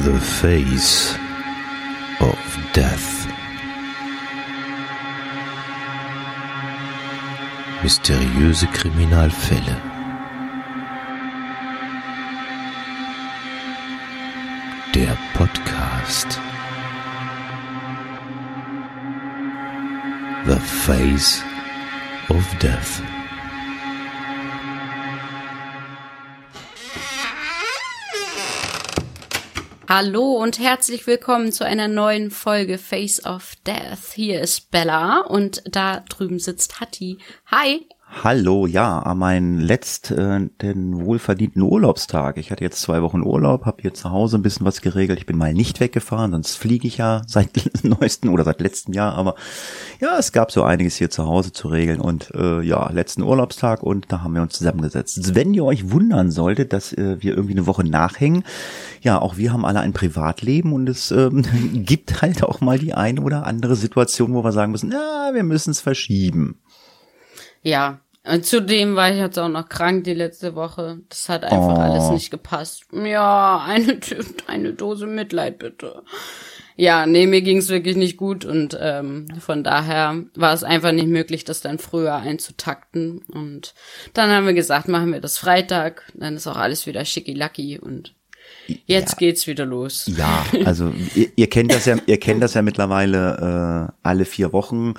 The Face of Death. Mysteriöse Kriminalfälle. Der Podcast. The Face of Death. Hallo und herzlich willkommen zu einer neuen Folge Face of Death. Hier ist Bella und da drüben sitzt Hattie. Hi. Hallo, ja, an meinen letzten wohlverdienten Urlaubstag. Ich hatte jetzt zwei Wochen Urlaub, habe hier zu Hause ein bisschen was geregelt. Ich bin mal nicht weggefahren, sonst fliege ich ja seit neuesten oder seit letztem Jahr. Aber ja, es gab so einiges hier zu Hause zu regeln und äh, ja, letzten Urlaubstag und da haben wir uns zusammengesetzt. Wenn ihr euch wundern solltet, dass äh, wir irgendwie eine Woche nachhängen, ja, auch wir haben alle ein Privatleben und es ähm, gibt halt auch mal die eine oder andere Situation, wo wir sagen müssen, ja, wir müssen es verschieben. Ja, zudem war ich jetzt auch noch krank die letzte Woche. Das hat einfach Oh. alles nicht gepasst. Ja, eine, eine Dose Mitleid bitte. Ja, nee, mir ging's wirklich nicht gut und ähm, von daher war es einfach nicht möglich, das dann früher einzutakten. Und dann haben wir gesagt, machen wir das Freitag, dann ist auch alles wieder schickilacki und jetzt Ja. geht's wieder los. Ja, also ihr, ihr kennt das ja, ihr kennt das ja mittlerweile äh, alle vier Wochen,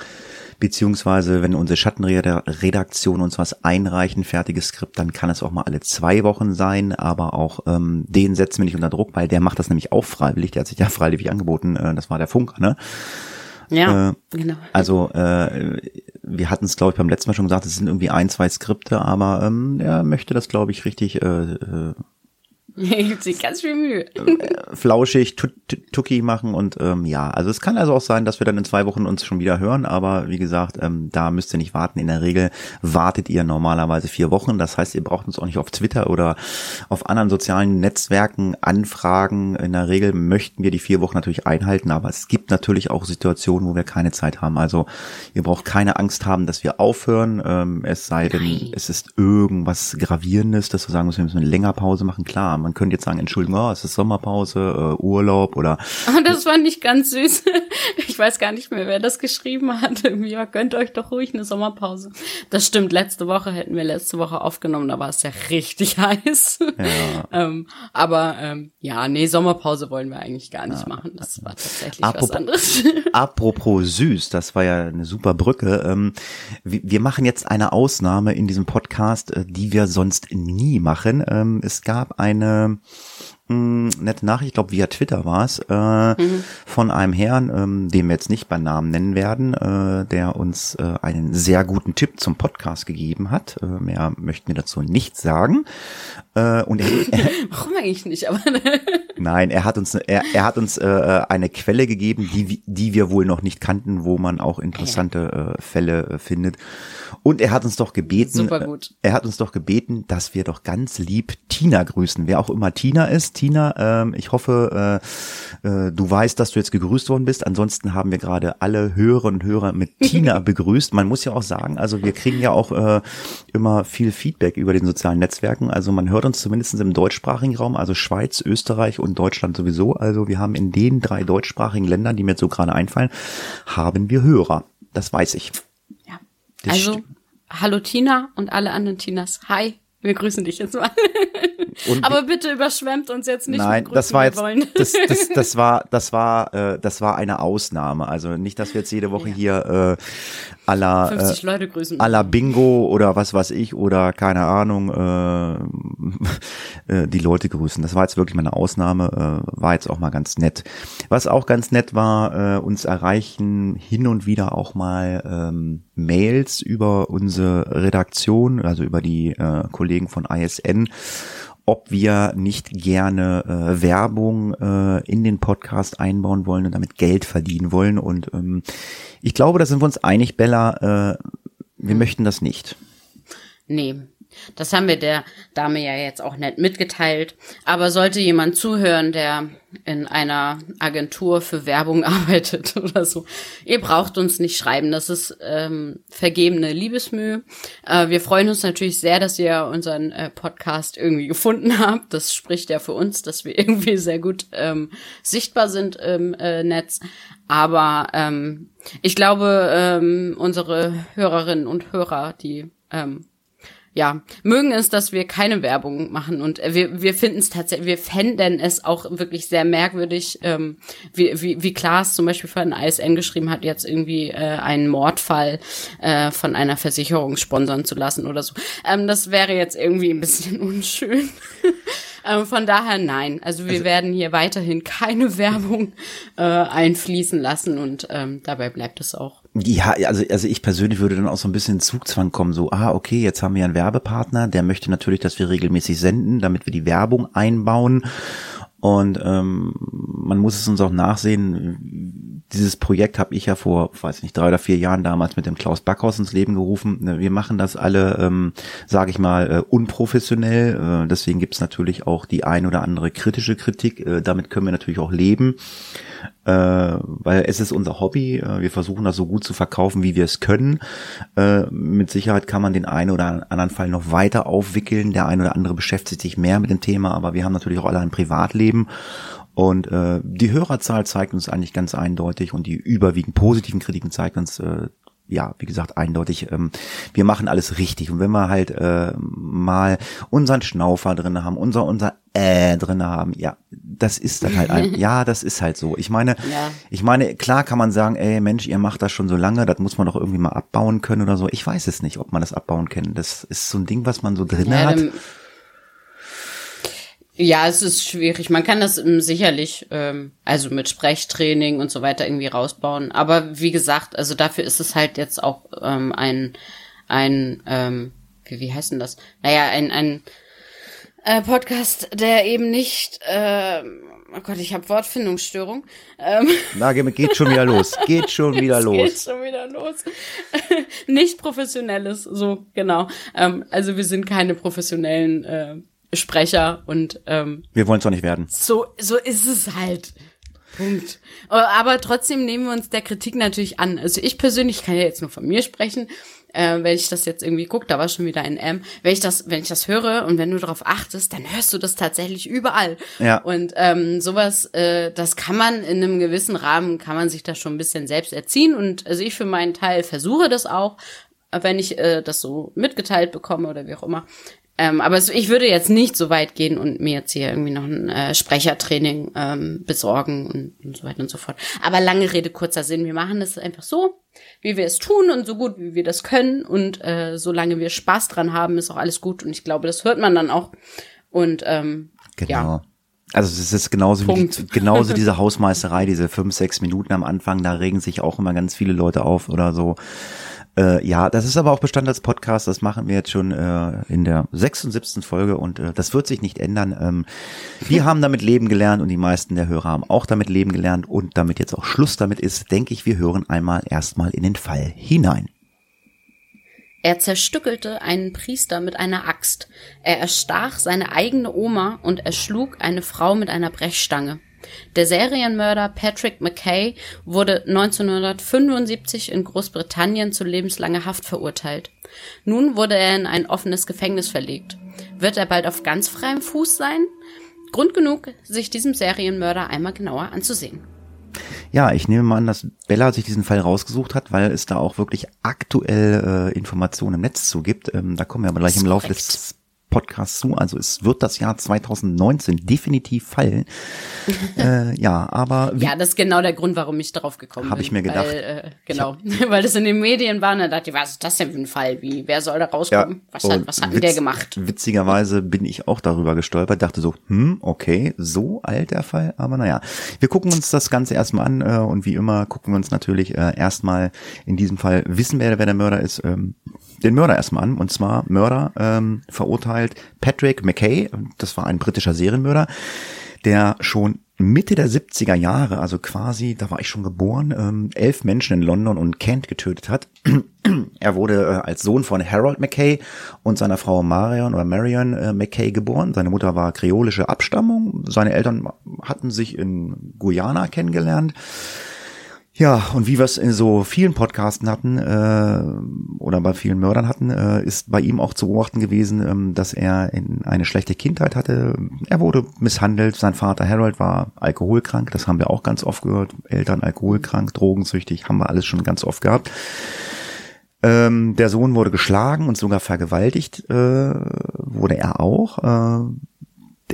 beziehungsweise wenn unsere Schattenredaktion uns was einreichen, fertiges Skript, dann kann es auch mal alle zwei Wochen sein, aber auch ähm, den setzen wir nicht unter Druck, weil der macht das nämlich auch freiwillig, der hat sich ja freiwillig angeboten, äh, das war der Funker, ne? Ja, Äh, genau. Also äh, wir hatten es, glaube ich, beim letzten Mal schon gesagt, es sind irgendwie ein, zwei Skripte, aber ähm, er möchte das, glaube ich, richtig äh, äh, gibt sich ganz viel Mühe. flauschig, tut- tut- tucki machen und ähm, ja, also es kann also auch sein, dass wir dann in zwei Wochen uns schon wieder hören, aber wie gesagt, ähm, da müsst ihr nicht warten. In der Regel wartet ihr normalerweise vier Wochen, das heißt, ihr braucht uns auch nicht auf Twitter oder auf anderen sozialen Netzwerken anfragen. In der Regel möchten wir die vier Wochen natürlich einhalten, aber es gibt natürlich auch Situationen, wo wir keine Zeit haben. Also ihr braucht keine Angst haben, dass wir aufhören, ähm, es sei denn, Nein. es ist irgendwas Gravierendes, dass wir sagen müssen, wir müssen eine länger Pause machen. Klar, man könnte jetzt sagen, Entschuldigung, oh, es ist Sommerpause, äh, Urlaub oder Oh, das fand ich ganz süß. Ich weiß gar nicht mehr, wer das geschrieben hat. Ja, gönnt euch doch ruhig eine Sommerpause. Das stimmt, letzte Woche hätten wir letzte Woche aufgenommen, da war es ja richtig heiß. Ja. ähm, aber ähm, ja, nee, Sommerpause wollen wir eigentlich gar nicht machen. Das war tatsächlich was Apropos- anderes. Apropos süß, das war ja eine super Brücke. Ähm, wir, wir machen jetzt eine Ausnahme in diesem Podcast, äh, die wir sonst nie machen. Ähm, es gab eine mh, nette Nachricht, ich glaube via Twitter war es, äh, von einem Herrn, ähm, den wir jetzt nicht beim Namen nennen werden, äh, der uns äh, einen sehr guten Tipp zum Podcast gegeben hat. Äh, mehr möchten wir dazu nicht sagen. Äh, und er, Warum eigentlich nicht? Aber Nein, er hat uns er, er hat uns äh, eine Quelle gegeben, die die wir wohl noch nicht kannten, wo man auch interessante äh, Fälle äh, findet. Und er hat uns doch gebeten, Super gut. äh, er hat uns doch gebeten, dass wir doch ganz lieb Tina grüßen, wer auch immer Tina ist. Tina, ähm, ich hoffe, äh, äh, du weißt, dass du jetzt gegrüßt worden bist. Ansonsten haben wir gerade alle Hörerinnen und Hörer mit Tina begrüßt. Man muss ja auch sagen, also wir kriegen ja auch äh, immer viel Feedback über den sozialen Netzwerken. Also man hört uns zumindest im deutschsprachigen Raum, also Schweiz, Österreich und Deutschland sowieso. Also wir haben in den drei deutschsprachigen Ländern, die mir jetzt so gerade einfallen, haben wir Hörer. Das weiß ich. ja. Das Also, stimmt. hallo Tina und alle anderen Tinas. Hi. Wir grüßen dich jetzt mal. Und Aber bitte überschwemmt uns jetzt nicht Nein, mit Grüßen, das war wir jetzt, wollen. das, das, das war, das war, äh, das war eine Ausnahme. Also nicht, dass wir jetzt jede Woche Ja. hier äh, à la, 50 äh, Leute grüßen. à la Bingo oder was weiß ich oder keine Ahnung äh, äh, die Leute grüßen. Das war jetzt wirklich mal eine Ausnahme, äh, war jetzt auch mal ganz nett. Was auch ganz nett war, äh, uns erreichen hin und wieder auch mal ähm, Mails über unsere Redaktion, also über die äh, Kollegen von ISN ob wir nicht gerne äh, Werbung äh, in den Podcast einbauen wollen und damit Geld verdienen wollen. Und ähm, ich glaube, da sind wir uns einig, Bella, äh, wir möchten das nicht. Nee. Das haben wir der Dame ja jetzt auch nett mitgeteilt. Aber sollte jemand zuhören, der in einer Agentur für Werbung arbeitet oder so, ihr braucht uns nicht schreiben. Das ist ähm, vergebene Liebesmühe. Äh, wir freuen uns natürlich sehr, dass ihr unseren äh, Podcast irgendwie gefunden habt. Das spricht ja für uns, dass wir irgendwie sehr gut ähm, sichtbar sind im äh, Netz. Aber ähm, ich glaube, ähm, unsere Hörerinnen und Hörer, die ähm, ja, mögen es, dass wir keine Werbung machen und wir, wir finden es tatsächlich, wir fänden es auch wirklich sehr merkwürdig, ähm, wie, wie, wie Klaas zum Beispiel von ISN geschrieben hat, jetzt irgendwie äh, einen Mordfall äh, von einer Versicherung sponsern zu lassen oder so. Ähm, das wäre jetzt irgendwie ein bisschen unschön. ähm, von daher nein. Also wir also, werden hier weiterhin keine Werbung äh, einfließen lassen und ähm, dabei bleibt es auch. Ja, also, also ich persönlich würde dann auch so ein bisschen Zugzwang kommen, so, ah, okay, jetzt haben wir einen Werbepartner, der möchte natürlich, dass wir regelmäßig senden, damit wir die Werbung einbauen. Und ähm, man muss es uns auch nachsehen, dieses Projekt habe ich ja vor, weiß nicht, drei oder vier Jahren damals mit dem Klaus Backhaus ins Leben gerufen. Ne, wir machen das alle, ähm, sage ich mal, äh, unprofessionell. Äh, deswegen gibt's natürlich auch die ein oder andere kritische Kritik. Äh, damit können wir natürlich auch leben äh, weil es ist unser Hobby. Äh, wir versuchen das so gut zu verkaufen, wie wir es können. Äh, mit Sicherheit kann man den einen oder anderen Fall noch weiter aufwickeln. Der eine oder andere beschäftigt sich mehr mit dem Thema, aber wir haben natürlich auch alle ein Privatleben. Und äh, die Hörerzahl zeigt uns eigentlich ganz eindeutig und die überwiegend positiven Kritiken zeigt uns äh, ja, wie gesagt, eindeutig, ähm, wir machen alles richtig. Und wenn wir halt äh, mal unseren Schnaufer drin haben, unser, unser äh drin haben, ja, das ist dann halt ein, ja, das ist halt so. Ich meine, ja. ich meine, klar kann man sagen, ey Mensch, ihr macht das schon so lange, das muss man doch irgendwie mal abbauen können oder so. Ich weiß es nicht, ob man das abbauen kann. Das ist so ein Ding, was man so drin ja, hat. Ja, es ist schwierig. Man kann das ähm, sicherlich, ähm, also mit Sprechtraining und so weiter irgendwie rausbauen. Aber wie gesagt, also dafür ist es halt jetzt auch ähm, ein, ein, ähm, wie, wie heißt denn das? Naja, ein, ein äh, Podcast, der eben nicht, äh, oh Gott, ich habe Wortfindungsstörung. Ähm, Na, geht schon wieder los. Geht schon wieder los. Geht schon wieder los. nicht professionelles, so genau. Ähm, also wir sind keine professionellen äh, Sprecher und ähm, wir wollen es doch nicht werden. So so ist es halt. Punkt. Aber trotzdem nehmen wir uns der Kritik natürlich an. Also ich persönlich kann ja jetzt nur von mir sprechen. Äh, wenn ich das jetzt irgendwie gucke, da war schon wieder ein M. Wenn ich das, wenn ich das höre und wenn du darauf achtest, dann hörst du das tatsächlich überall. Ja. Und ähm, sowas, äh, das kann man in einem gewissen Rahmen, kann man sich da schon ein bisschen selbst erziehen. Und also ich für meinen Teil versuche das auch, wenn ich äh, das so mitgeteilt bekomme oder wie auch immer, ähm, aber ich würde jetzt nicht so weit gehen und mir jetzt hier irgendwie noch ein äh, Sprechertraining ähm, besorgen und, und so weiter und so fort. Aber lange Rede, kurzer Sinn. Wir machen es einfach so, wie wir es tun und so gut, wie wir das können. Und äh, solange wir Spaß dran haben, ist auch alles gut. Und ich glaube, das hört man dann auch. Und ähm, genau. Ja. Also es ist genauso Punkt. wie genauso diese Hausmeisterei, diese fünf, sechs Minuten am Anfang, da regen sich auch immer ganz viele Leute auf oder so. Äh, ja, das ist aber auch Bestand als Podcast. Das machen wir jetzt schon äh, in der 76. Folge und äh, das wird sich nicht ändern. Ähm, wir haben damit leben gelernt und die meisten der Hörer haben auch damit leben gelernt und damit jetzt auch Schluss damit ist, denke ich, wir hören einmal erstmal in den Fall hinein. Er zerstückelte einen Priester mit einer Axt. Er erstach seine eigene Oma und erschlug eine Frau mit einer Brechstange. Der Serienmörder Patrick McKay wurde 1975 in Großbritannien zu lebenslanger Haft verurteilt. Nun wurde er in ein offenes Gefängnis verlegt. Wird er bald auf ganz freiem Fuß sein? Grund genug, sich diesem Serienmörder einmal genauer anzusehen. Ja, ich nehme mal an, dass Bella sich diesen Fall rausgesucht hat, weil es da auch wirklich aktuell äh, Informationen im Netz zu gibt. Ähm, da kommen wir aber gleich im Laufe des Podcast zu. Also es wird das Jahr 2019 definitiv fallen. äh, ja, aber ja, das ist genau der Grund, warum ich darauf gekommen hab bin. Habe ich mir gedacht. Weil, äh, genau, hab, weil das in den Medien war. Und da dachte ich, was ist das denn für ein Fall? Wie, wer soll da rauskommen? Ja, was, hat, was hat denn der gemacht? Witzigerweise bin ich auch darüber gestolpert. Dachte so, hm, okay, so alt der Fall. Aber naja, wir gucken uns das Ganze erstmal an äh, und wie immer gucken wir uns natürlich äh, erstmal in diesem Fall wissen, wer, wer der Mörder ist. Ähm, den Mörder erstmal an. Und zwar Mörder ähm, verurteilt Patrick McKay, das war ein britischer Serienmörder. der schon Mitte der 70er Jahre, also quasi, da war ich schon geboren, ähm, elf Menschen in London und Kent getötet hat. er wurde äh, als Sohn von Harold McKay und seiner Frau Marion oder Marion äh, McKay geboren. Seine Mutter war kreolische Abstammung. Seine Eltern hatten sich in Guyana kennengelernt. Ja, und wie wir es in so vielen Podcasten hatten äh, oder bei vielen Mördern hatten, äh, ist bei ihm auch zu beobachten gewesen, ähm, dass er in eine schlechte Kindheit hatte. Er wurde misshandelt. Sein Vater Harold war alkoholkrank. Das haben wir auch ganz oft gehört. Eltern alkoholkrank, drogensüchtig, haben wir alles schon ganz oft gehabt. Ähm, der Sohn wurde geschlagen und sogar vergewaltigt äh, wurde er auch. Äh,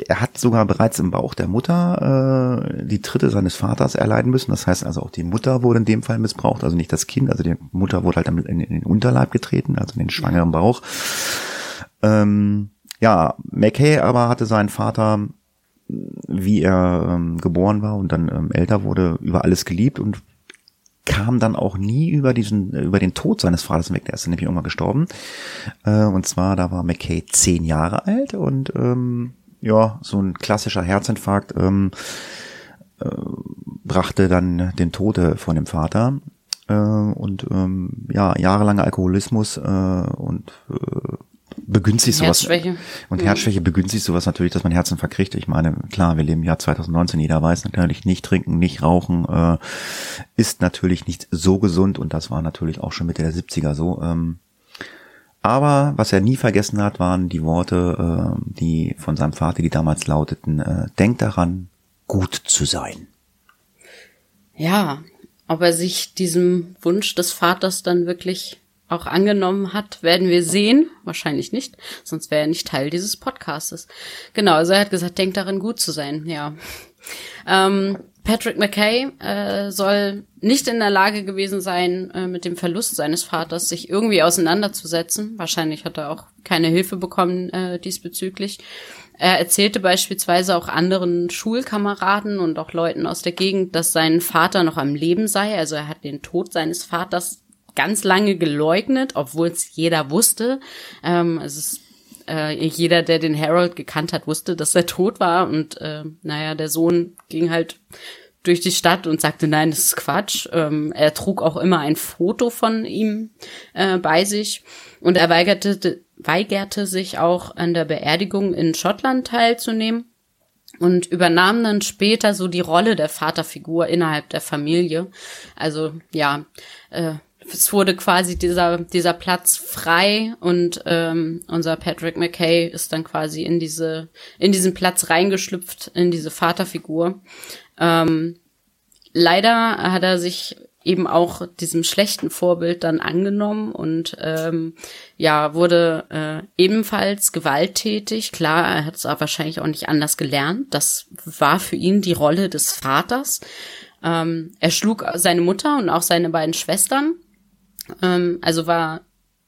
er hat sogar bereits im Bauch der Mutter äh, die Tritte seines Vaters erleiden müssen. Das heißt also auch die Mutter wurde in dem Fall missbraucht, also nicht das Kind. Also die Mutter wurde halt in, in den Unterleib getreten, also in den schwangeren Bauch. Ähm, ja, McKay aber hatte seinen Vater, wie er ähm, geboren war und dann ähm, älter wurde, über alles geliebt und kam dann auch nie über diesen, über den Tod seines Vaters weg. Der ist nämlich irgendwann gestorben. Äh, und zwar, da war McKay zehn Jahre alt und ähm, ja, so ein klassischer Herzinfarkt ähm, äh, brachte dann den Tode von dem Vater. Äh, und ähm, ja, jahrelanger Alkoholismus äh, und äh, begünstigt sowas. Herzschwäche. Und Herzschwäche begünstigt sowas natürlich, dass man Herzinfarkt kriegt. Ich meine, klar, wir leben im Jahr 2019, jeder weiß natürlich, nicht trinken, nicht rauchen, äh, ist natürlich nicht so gesund und das war natürlich auch schon Mitte der 70er so. Ähm, aber was er nie vergessen hat, waren die Worte, äh, die von seinem Vater, die damals lauteten, äh, denk daran, gut zu sein. Ja, ob er sich diesem Wunsch des Vaters dann wirklich auch angenommen hat, werden wir sehen. Wahrscheinlich nicht, sonst wäre er nicht Teil dieses Podcastes. Genau, also er hat gesagt, denk daran, gut zu sein, ja. Ähm, Patrick McKay äh, soll nicht in der Lage gewesen sein, äh, mit dem Verlust seines Vaters sich irgendwie auseinanderzusetzen. Wahrscheinlich hat er auch keine Hilfe bekommen äh, diesbezüglich. Er erzählte beispielsweise auch anderen Schulkameraden und auch Leuten aus der Gegend, dass sein Vater noch am Leben sei. Also er hat den Tod seines Vaters ganz lange geleugnet, obwohl es jeder wusste. Ähm, es ist äh, jeder, der den Harold gekannt hat, wusste, dass er tot war. Und äh, naja, der Sohn ging halt durch die Stadt und sagte, nein, das ist Quatsch. Ähm, er trug auch immer ein Foto von ihm äh, bei sich und er weigerte, weigerte sich auch an der Beerdigung in Schottland teilzunehmen und übernahm dann später so die Rolle der Vaterfigur innerhalb der Familie. Also ja, äh, es wurde quasi dieser, dieser Platz frei und ähm, unser Patrick McKay ist dann quasi in diese, in diesen Platz reingeschlüpft, in diese Vaterfigur. Ähm, leider hat er sich eben auch diesem schlechten Vorbild dann angenommen und ähm, ja wurde äh, ebenfalls gewalttätig. Klar, er hat es wahrscheinlich auch nicht anders gelernt. Das war für ihn die Rolle des Vaters. Ähm, er schlug seine Mutter und auch seine beiden Schwestern. Ähm, also war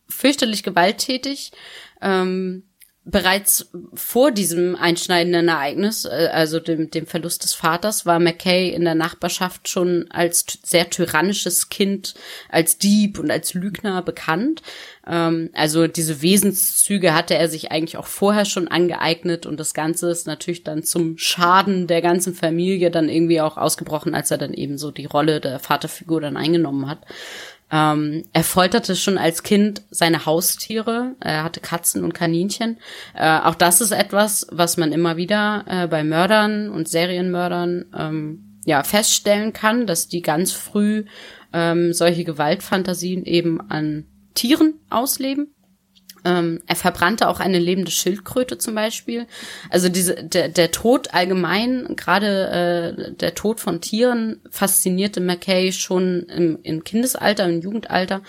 fürchterlich gewalttätig. Ähm, bereits vor diesem einschneidenden Ereignis, äh, also dem, dem Verlust des Vaters, war McKay in der Nachbarschaft schon als sehr tyrannisches Kind, als Dieb und als Lügner bekannt. Ähm, also diese Wesenszüge hatte er sich eigentlich auch vorher schon angeeignet und das Ganze ist natürlich dann zum Schaden der ganzen Familie dann irgendwie auch ausgebrochen, als er dann eben so die Rolle der Vaterfigur dann eingenommen hat. Ähm, er folterte schon als Kind seine Haustiere. Er hatte Katzen und Kaninchen. Äh, auch das ist etwas, was man immer wieder äh, bei Mördern und Serienmördern ähm, ja feststellen kann, dass die ganz früh ähm, solche Gewaltfantasien eben an Tieren ausleben. Ähm, er verbrannte auch eine lebende Schildkröte zum Beispiel. Also diese, der, der Tod allgemein, gerade äh, der Tod von Tieren, faszinierte McKay schon im, im Kindesalter, im Jugendalter.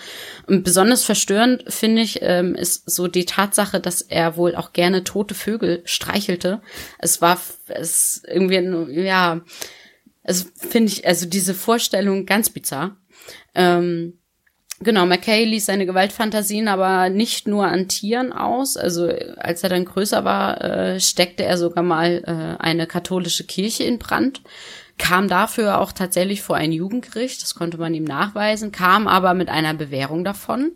Und besonders verstörend, finde ich, ähm, ist so die Tatsache, dass er wohl auch gerne tote Vögel streichelte. Es war es irgendwie, ja, also finde ich, also diese Vorstellung ganz bizarr. Ähm, Genau, McKay ließ seine Gewaltfantasien aber nicht nur an Tieren aus. Also als er dann größer war, äh, steckte er sogar mal äh, eine katholische Kirche in Brand, kam dafür auch tatsächlich vor ein Jugendgericht, das konnte man ihm nachweisen, kam aber mit einer Bewährung davon.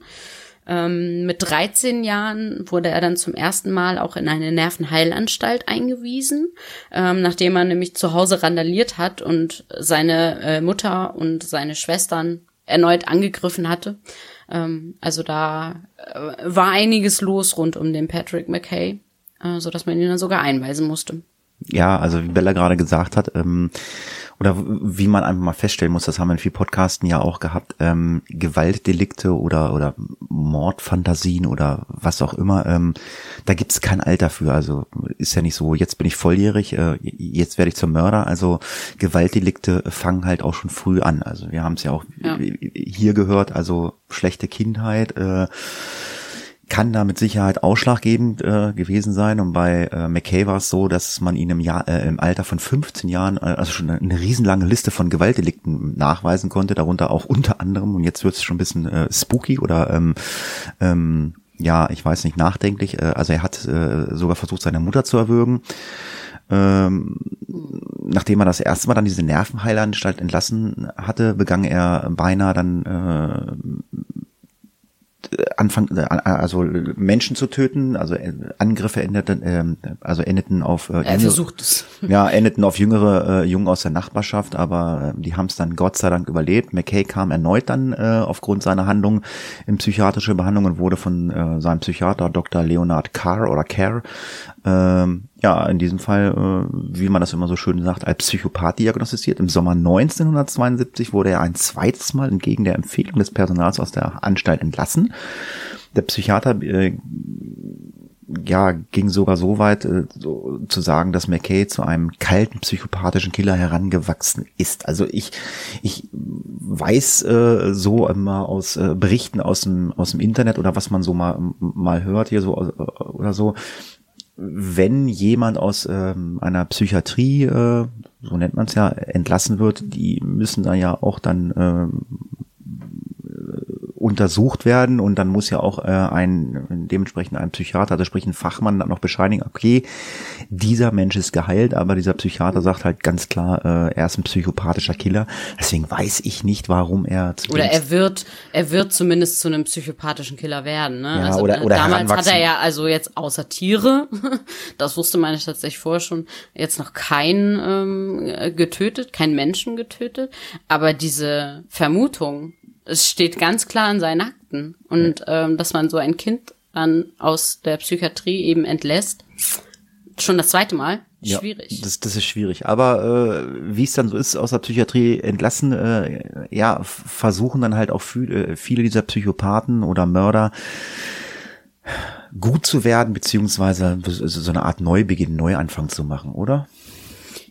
Ähm, mit 13 Jahren wurde er dann zum ersten Mal auch in eine Nervenheilanstalt eingewiesen, ähm, nachdem er nämlich zu Hause randaliert hat und seine äh, Mutter und seine Schwestern erneut angegriffen hatte. Ähm, also da äh, war einiges los rund um den Patrick McKay, äh, so dass man ihn dann sogar einweisen musste. Ja, also wie Bella gerade gesagt hat, ähm, oder wie man einfach mal feststellen muss, das haben wir in vielen Podcasten ja auch gehabt, ähm, Gewaltdelikte oder oder Mordfantasien oder was auch immer, ähm, da gibt's kein Alter für. Also ist ja nicht so, jetzt bin ich volljährig, äh, jetzt werde ich zum Mörder. Also Gewaltdelikte fangen halt auch schon früh an. Also wir haben es ja auch ja. hier gehört, also schlechte Kindheit, äh, kann da mit Sicherheit ausschlaggebend äh, gewesen sein. Und bei äh, McKay war es so, dass man ihn im, Jahr, äh, im Alter von 15 Jahren, äh, also schon eine riesenlange Liste von Gewaltdelikten nachweisen konnte, darunter auch unter anderem, und jetzt wird es schon ein bisschen äh, spooky oder ähm, ähm, ja, ich weiß nicht, nachdenklich. Äh, also er hat äh, sogar versucht, seine Mutter zu erwürgen. Ähm, nachdem er das erste Mal dann diese Nervenheilanstalt entlassen hatte, begann er beinahe dann äh, anfangen, äh, also Menschen zu töten, also äh, Angriffe endeten, äh, also endeten auf äh, er versucht es. Ja, endeten auf jüngere äh, Jungen aus der Nachbarschaft, aber äh, die haben es dann Gott sei Dank überlebt. McKay kam erneut dann äh, aufgrund seiner Handlung in psychiatrische Behandlung und wurde von äh, seinem Psychiater Dr. Leonard Carr oder Carr ähm, ja, in diesem Fall, äh, wie man das immer so schön sagt, als Psychopath diagnostiziert. Im Sommer 1972 wurde er ein zweites Mal entgegen der Empfehlung des Personals aus der Anstalt entlassen. Der Psychiater äh, ja, ging sogar so weit äh, so, zu sagen, dass McKay zu einem kalten psychopathischen Killer herangewachsen ist. Also ich ich weiß äh, so immer aus äh, Berichten aus dem aus dem Internet oder was man so mal mal hört hier so äh, oder so, wenn jemand aus ähm, einer Psychiatrie, äh, so nennt man es ja, entlassen wird, die müssen da ja auch dann ähm, untersucht werden und dann muss ja auch äh, ein dementsprechend ein Psychiater, also sprich ein Fachmann dann noch bescheinigen, okay, dieser Mensch ist geheilt, aber dieser Psychiater sagt halt ganz klar, äh, er ist ein psychopathischer Killer. Deswegen weiß ich nicht, warum er zu oder er wird er wird zumindest zu einem psychopathischen Killer werden. Ne? Ja, also, oder, oder damals hat er ja also jetzt außer Tiere, das wusste man tatsächlich vorher schon, jetzt noch keinen ähm, getötet, keinen Menschen getötet, aber diese Vermutung es steht ganz klar in seinen Akten. Und ähm, dass man so ein Kind dann aus der Psychiatrie eben entlässt, schon das zweite Mal, schwierig. Ja, das, das ist schwierig. Aber äh, wie es dann so ist, aus der Psychiatrie entlassen, äh, ja, versuchen dann halt auch viel, äh, viele dieser Psychopathen oder Mörder gut zu werden, beziehungsweise so eine Art Neubeginn, Neuanfang zu machen, oder?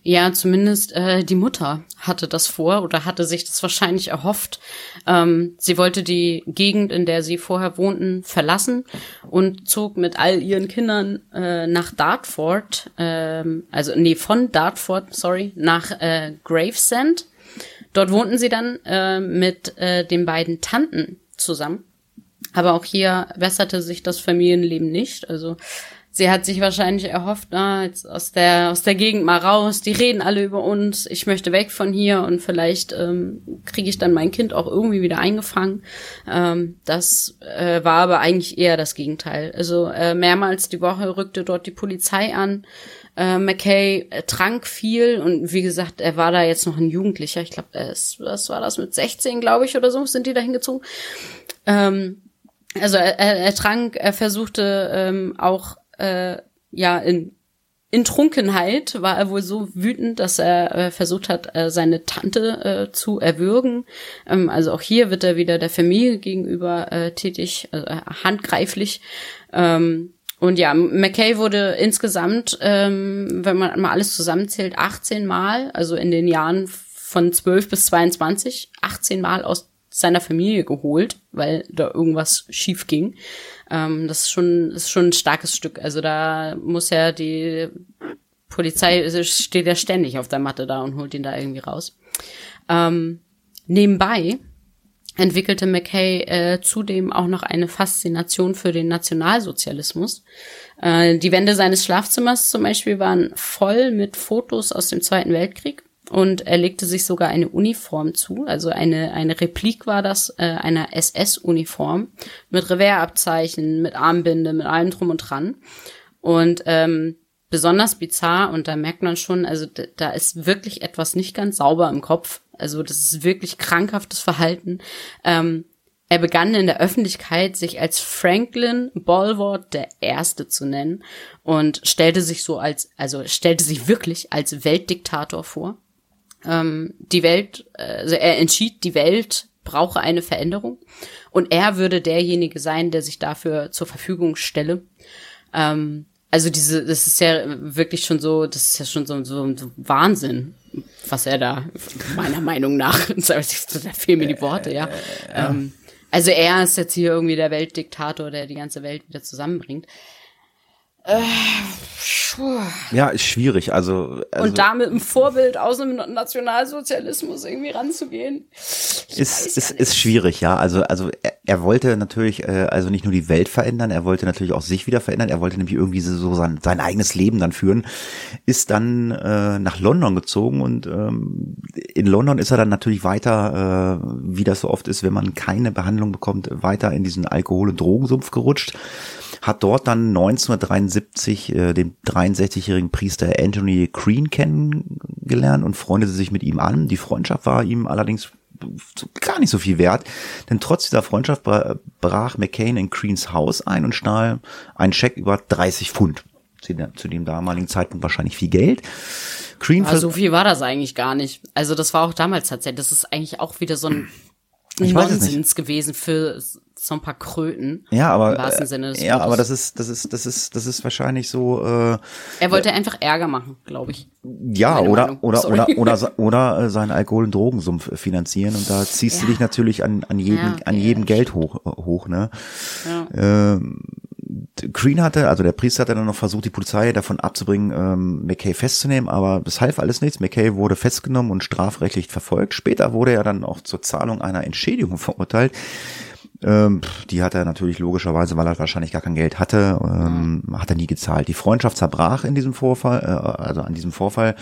Ja, zumindest äh, die Mutter hatte das vor oder hatte sich das wahrscheinlich erhofft. Ähm, sie wollte die Gegend, in der sie vorher wohnten, verlassen und zog mit all ihren Kindern äh, nach Dartford, äh, also nee, von Dartford, sorry, nach äh, Gravesend. Dort wohnten sie dann äh, mit äh, den beiden Tanten zusammen. Aber auch hier besserte sich das Familienleben nicht. Also sie hat sich wahrscheinlich erhofft, na, jetzt aus der, aus der Gegend mal raus, die reden alle über uns, ich möchte weg von hier und vielleicht ähm, kriege ich dann mein Kind auch irgendwie wieder eingefangen. Ähm, das äh, war aber eigentlich eher das Gegenteil. Also äh, mehrmals die Woche rückte dort die Polizei an. Äh, McKay äh, trank viel und wie gesagt, er war da jetzt noch ein Jugendlicher. Ich glaube, was war das mit 16, glaube ich, oder so, sind die da hingezogen. Ähm, also er, er, er trank, er versuchte ähm, auch äh, ja in in Trunkenheit war er wohl so wütend, dass er äh, versucht hat, äh, seine Tante äh, zu erwürgen. Ähm, also auch hier wird er wieder der Familie gegenüber äh, tätig, also handgreiflich. Ähm, und ja, McKay wurde insgesamt, ähm, wenn man mal alles zusammenzählt, 18 Mal, also in den Jahren von 12 bis 22, 18 Mal aus seiner Familie geholt, weil da irgendwas schief ging. Ähm, das ist schon, ist schon ein starkes Stück. Also da muss ja die Polizei steht ja ständig auf der Matte da und holt ihn da irgendwie raus. Ähm, nebenbei entwickelte McKay äh, zudem auch noch eine Faszination für den Nationalsozialismus. Äh, die Wände seines Schlafzimmers zum Beispiel waren voll mit Fotos aus dem Zweiten Weltkrieg und er legte sich sogar eine Uniform zu, also eine, eine Replik war das, äh, einer SS-Uniform mit Reversabzeichen, mit Armbinde, mit allem drum und dran. Und ähm, besonders bizarr und da merkt man schon, also da ist wirklich etwas nicht ganz sauber im Kopf. Also das ist wirklich krankhaftes Verhalten. Ähm, er begann in der Öffentlichkeit, sich als Franklin Bolward der Erste zu nennen und stellte sich so als, also stellte sich wirklich als Weltdiktator vor. Ähm, die Welt, also er entschied, die Welt brauche eine Veränderung und er würde derjenige sein, der sich dafür zur Verfügung stelle. Ähm, also diese, das ist ja wirklich schon so, das ist ja schon so, so, so Wahnsinn, was er da, meiner Meinung nach, da fehlen mir die Worte, ja. Ähm, also er ist jetzt hier irgendwie der Weltdiktator, der die ganze Welt wieder zusammenbringt. Äh, ja, ist schwierig. Also, also und da mit einem Vorbild aus dem Nationalsozialismus irgendwie ranzugehen, ist, ist, ist schwierig, ja. Also, also er, er wollte natürlich äh, also nicht nur die Welt verändern, er wollte natürlich auch sich wieder verändern. Er wollte nämlich irgendwie so sein, sein eigenes Leben dann führen. Ist dann äh, nach London gezogen und ähm, in London ist er dann natürlich weiter, äh, wie das so oft ist, wenn man keine Behandlung bekommt, weiter in diesen Alkohol- und Drogensumpf gerutscht hat dort dann 1973 äh, den 63-jährigen Priester Anthony Green kennengelernt und freundete sich mit ihm an. Die Freundschaft war ihm allerdings gar nicht so viel wert, denn trotz dieser Freundschaft brach McCain in Creens Haus ein und stahl einen Scheck über 30 Pfund. Zu dem damaligen Zeitpunkt wahrscheinlich viel Geld. Green ja, so viel war das eigentlich gar nicht. Also das war auch damals tatsächlich. Das ist eigentlich auch wieder so ein Nonsens gewesen für so ein paar Kröten. Ja, aber im wahrsten Sinne des ja, aber das ist das ist das ist das ist wahrscheinlich so. Äh, er wollte äh, einfach Ärger machen, glaube ich. Ja, oder oder, oder oder oder oder äh, seinen Alkohol- und Drogensumpf finanzieren und da ziehst ja. du dich natürlich an an jedem ja, an jedem Geld hoch hoch ne. Ja. Ähm, Green hatte, also der Priester hatte dann noch versucht, die Polizei davon abzubringen, ähm, McKay festzunehmen, aber das half alles nichts. McKay wurde festgenommen und strafrechtlich verfolgt. Später wurde er dann auch zur Zahlung einer Entschädigung verurteilt. Ähm, die hat er natürlich logischerweise, weil er wahrscheinlich gar kein Geld hatte, ähm, hat er nie gezahlt. Die Freundschaft zerbrach in diesem Vorfall, äh, also an diesem Vorfall.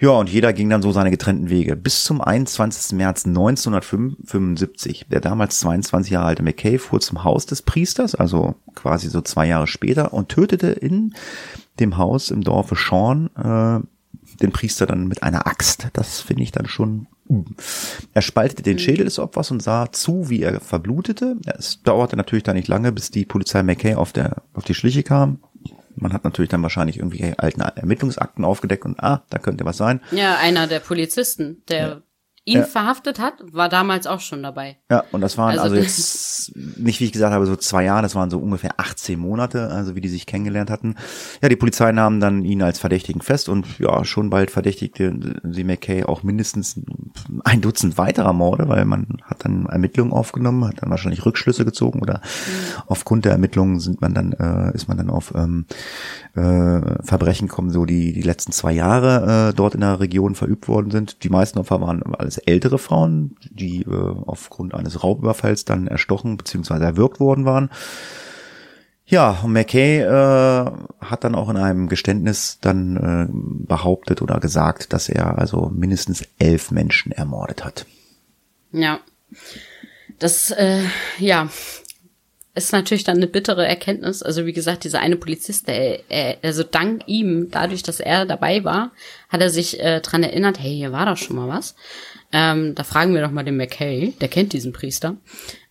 Ja, und jeder ging dann so seine getrennten Wege. Bis zum 21. März 1975. Der damals 22 Jahre alte McKay fuhr zum Haus des Priesters, also quasi so zwei Jahre später, und tötete in dem Haus im Dorfe Sean äh, den Priester dann mit einer Axt. Das finde ich dann schon er spaltete den Schädel des Opfers und sah zu, wie er verblutete. Es dauerte natürlich da nicht lange, bis die Polizei McKay auf, der, auf die Schliche kam. Man hat natürlich dann wahrscheinlich irgendwie alten Ermittlungsakten aufgedeckt und ah, da könnte was sein. Ja, einer der Polizisten, der ja ihn ja. verhaftet hat, war damals auch schon dabei. Ja, und das waren also, also jetzt nicht, wie ich gesagt habe, so zwei Jahre, das waren so ungefähr 18 Monate, also wie die sich kennengelernt hatten. Ja, die Polizei nahm dann ihn als Verdächtigen fest und ja, schon bald verdächtigte sie McKay auch mindestens ein Dutzend weiterer Morde, weil man hat dann Ermittlungen aufgenommen, hat dann wahrscheinlich Rückschlüsse gezogen oder mhm. aufgrund der Ermittlungen sind man dann, äh, ist man dann auf ähm, äh, Verbrechen kommen, so die die letzten zwei Jahre äh, dort in der Region verübt worden sind. Die meisten Opfer waren alles ältere Frauen, die äh, aufgrund eines Raubüberfalls dann erstochen bzw. erwürgt worden waren. Ja, und McKay äh, hat dann auch in einem Geständnis dann äh, behauptet oder gesagt, dass er also mindestens elf Menschen ermordet hat. Ja, das, äh, ja, ist natürlich dann eine bittere Erkenntnis. Also wie gesagt, dieser eine Polizist, der, er, also dank ihm, dadurch, dass er dabei war, hat er sich äh, dran erinnert, hey, hier war doch schon mal was. Ähm, da fragen wir doch mal den McKay, der kennt diesen Priester.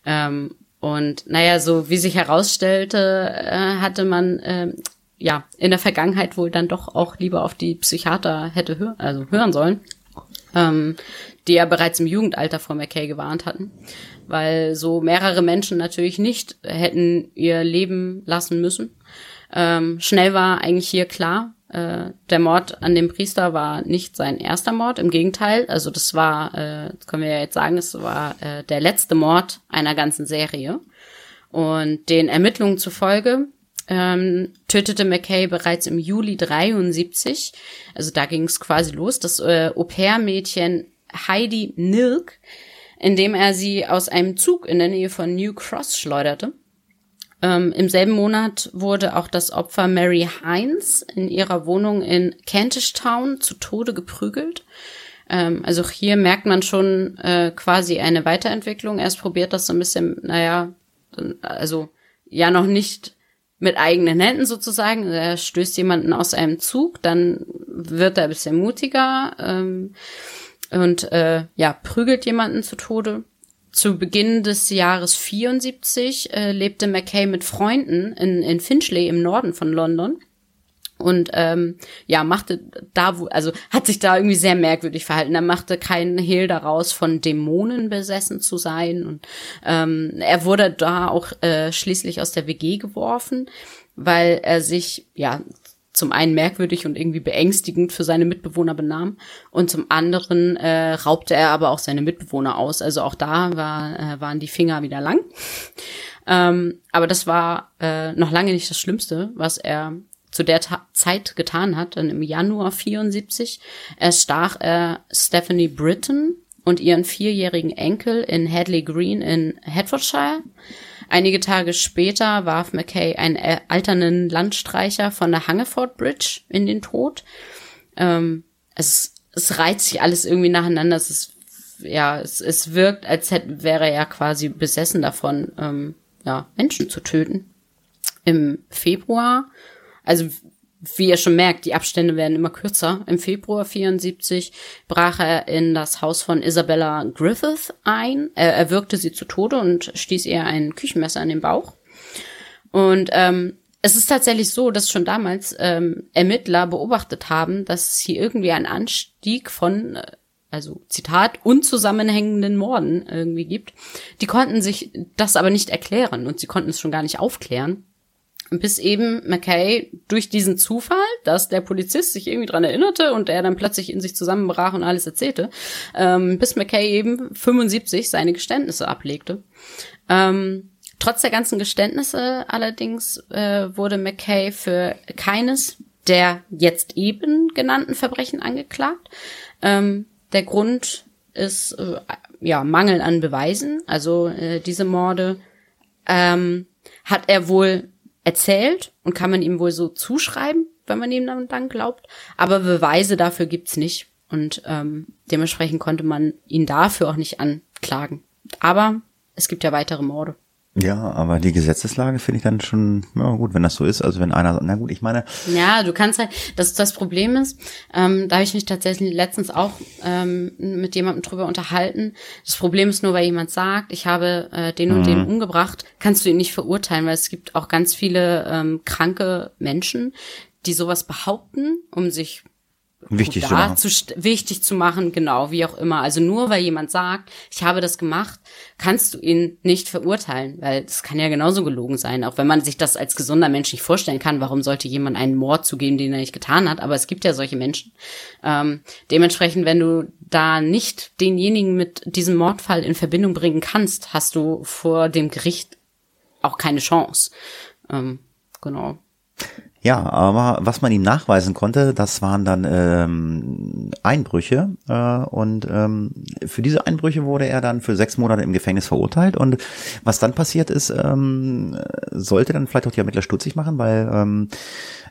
Ähm, und naja, so wie sich herausstellte, äh, hatte man äh, ja in der Vergangenheit wohl dann doch auch lieber auf die Psychiater hätte hör also hören sollen, ähm, die ja bereits im Jugendalter vor McKay gewarnt hatten weil so mehrere Menschen natürlich nicht hätten ihr Leben lassen müssen. Ähm, schnell war eigentlich hier klar, äh, der Mord an dem Priester war nicht sein erster Mord, im Gegenteil. Also das war, äh, das können wir ja jetzt sagen, es war äh, der letzte Mord einer ganzen Serie. Und den Ermittlungen zufolge ähm, tötete McKay bereits im Juli 73, also da ging es quasi los, das äh, Au-pair-Mädchen Heidi Nilk indem er sie aus einem Zug in der Nähe von New Cross schleuderte. Ähm, Im selben Monat wurde auch das Opfer Mary Hines in ihrer Wohnung in Kentish Town zu Tode geprügelt. Ähm, also hier merkt man schon äh, quasi eine Weiterentwicklung. Erst probiert das so ein bisschen, naja, also ja noch nicht mit eigenen Händen sozusagen. Er stößt jemanden aus einem Zug, dann wird er ein bisschen mutiger ähm, und äh, ja, prügelt jemanden zu Tode. Zu Beginn des Jahres 74 äh, lebte McKay mit Freunden in, in Finchley im Norden von London und ähm, ja machte da wo also hat sich da irgendwie sehr merkwürdig verhalten er machte keinen Hehl daraus von Dämonen besessen zu sein und ähm, er wurde da auch äh, schließlich aus der WG geworfen weil er sich ja zum einen merkwürdig und irgendwie beängstigend für seine Mitbewohner benahm und zum anderen äh, raubte er aber auch seine Mitbewohner aus. Also auch da war, äh, waren die Finger wieder lang. ähm, aber das war äh, noch lange nicht das Schlimmste, was er zu der Ta Zeit getan hat. Denn im Januar 74 erstach er Stephanie Britton und ihren vierjährigen Enkel in Hadley Green in Hertfordshire. Einige Tage später warf McKay einen alternden Landstreicher von der Hangeford Bridge in den Tod. Ähm, es, es reiht sich alles irgendwie nacheinander. Es ist, ja, es, es wirkt, als hätte, wäre er quasi besessen davon, ähm, ja, Menschen zu töten. Im Februar, also wie ihr schon merkt, die Abstände werden immer kürzer. Im Februar 74 brach er in das Haus von Isabella Griffith ein. Er erwürgte sie zu Tode und stieß ihr ein Küchenmesser in den Bauch. Und ähm, es ist tatsächlich so, dass schon damals ähm, Ermittler beobachtet haben, dass es hier irgendwie einen Anstieg von, äh, also Zitat, unzusammenhängenden Morden irgendwie gibt. Die konnten sich das aber nicht erklären und sie konnten es schon gar nicht aufklären bis eben McKay durch diesen Zufall, dass der Polizist sich irgendwie dran erinnerte und er dann plötzlich in sich zusammenbrach und alles erzählte, ähm, bis McKay eben 75 seine Geständnisse ablegte. Ähm, trotz der ganzen Geständnisse allerdings äh, wurde McKay für keines der jetzt eben genannten Verbrechen angeklagt. Ähm, der Grund ist äh, ja Mangel an Beweisen. Also äh, diese Morde ähm, hat er wohl erzählt und kann man ihm wohl so zuschreiben, wenn man ihm dann glaubt. Aber Beweise dafür gibt's nicht. Und ähm, dementsprechend konnte man ihn dafür auch nicht anklagen. Aber es gibt ja weitere Morde. Ja, aber die Gesetzeslage finde ich dann schon, ja gut, wenn das so ist, also wenn einer, na gut, ich meine. Ja, du kannst halt, das das Problem ist, ähm, da habe ich mich tatsächlich letztens auch ähm, mit jemandem drüber unterhalten. Das Problem ist nur, weil jemand sagt, ich habe äh, den und mhm. den umgebracht, kannst du ihn nicht verurteilen, weil es gibt auch ganz viele ähm, kranke Menschen, die sowas behaupten, um sich wichtig zu machen. Zu, wichtig zu machen, genau, wie auch immer. Also nur weil jemand sagt, ich habe das gemacht, kannst du ihn nicht verurteilen, weil das kann ja genauso gelogen sein. Auch wenn man sich das als gesunder Mensch nicht vorstellen kann, warum sollte jemand einen Mord zugeben, den er nicht getan hat? Aber es gibt ja solche Menschen. Ähm, dementsprechend, wenn du da nicht denjenigen mit diesem Mordfall in Verbindung bringen kannst, hast du vor dem Gericht auch keine Chance. Ähm, genau. Ja, aber was man ihm nachweisen konnte, das waren dann ähm, Einbrüche äh, und ähm, für diese Einbrüche wurde er dann für sechs Monate im Gefängnis verurteilt. Und was dann passiert ist, ähm, sollte dann vielleicht auch die Ermittler stutzig machen, weil ähm,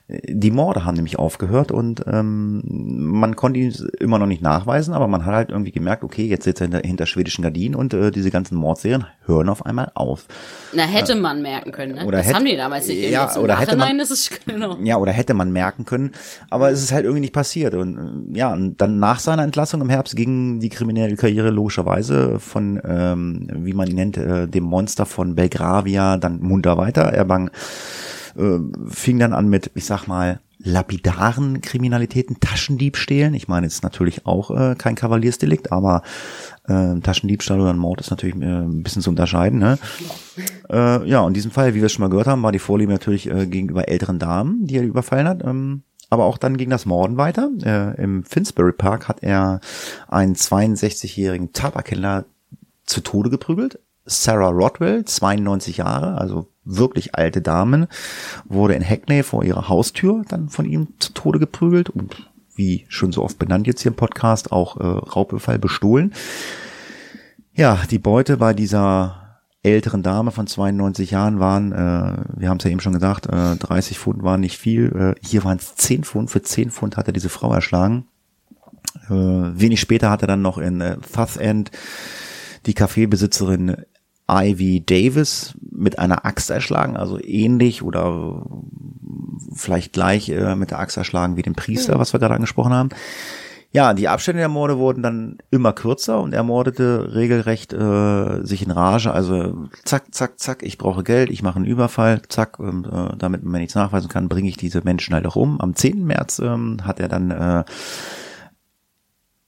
die Morde haben nämlich aufgehört und ähm, man konnte ihn immer noch nicht nachweisen, aber man hat halt irgendwie gemerkt, okay, jetzt sitzt er hinter, hinter schwedischen Gardinen und äh, diese ganzen Mordserien hören auf einmal auf. Na, hätte äh, man merken können, ne? Oder das hätte, haben die damals nicht. Ja, oder hätte man, ist es, genau. ja, oder hätte man merken können, aber es ist halt irgendwie nicht passiert. Und äh, ja, und dann nach seiner Entlassung im Herbst ging die kriminelle Karriere logischerweise von, ähm, wie man ihn nennt, äh, dem Monster von Belgravia dann munter weiter. Er bang äh, fing dann an mit, ich sag mal, lapidaren Kriminalitäten, Taschendiebstählen. Ich meine, es ist natürlich auch äh, kein Kavaliersdelikt, aber äh, Taschendiebstahl oder ein Mord ist natürlich äh, ein bisschen zu unterscheiden. Ne? Äh, ja, in diesem Fall, wie wir es schon mal gehört haben, war die Vorliebe natürlich äh, gegenüber älteren Damen, die er überfallen hat. Ähm, aber auch dann ging das Morden weiter. Äh, Im Finsbury Park hat er einen 62-jährigen Tabakhändler zu Tode geprügelt. Sarah Rodwell, 92 Jahre, also wirklich alte Damen, wurde in Hackney vor ihrer Haustür dann von ihm zu Tode geprügelt und wie schon so oft benannt jetzt hier im Podcast auch äh, Raubüberfall bestohlen. Ja, die Beute bei dieser älteren Dame von 92 Jahren waren, äh, wir haben es ja eben schon gesagt, äh, 30 Pfund waren nicht viel. Äh, hier waren es 10 Pfund. Für 10 Pfund hat er diese Frau erschlagen. Äh, wenig später hat er dann noch in äh, Southend die Kaffeebesitzerin Ivy Davis mit einer Axt erschlagen, also ähnlich oder vielleicht gleich äh, mit der Axt erschlagen wie den Priester, was wir gerade angesprochen haben. Ja, die Abstände der Morde wurden dann immer kürzer und er mordete regelrecht äh, sich in Rage. Also zack, zack, zack, ich brauche Geld, ich mache einen Überfall, zack, und äh, damit man nichts nachweisen kann, bringe ich diese Menschen halt auch um. Am 10. März ähm, hat er dann äh,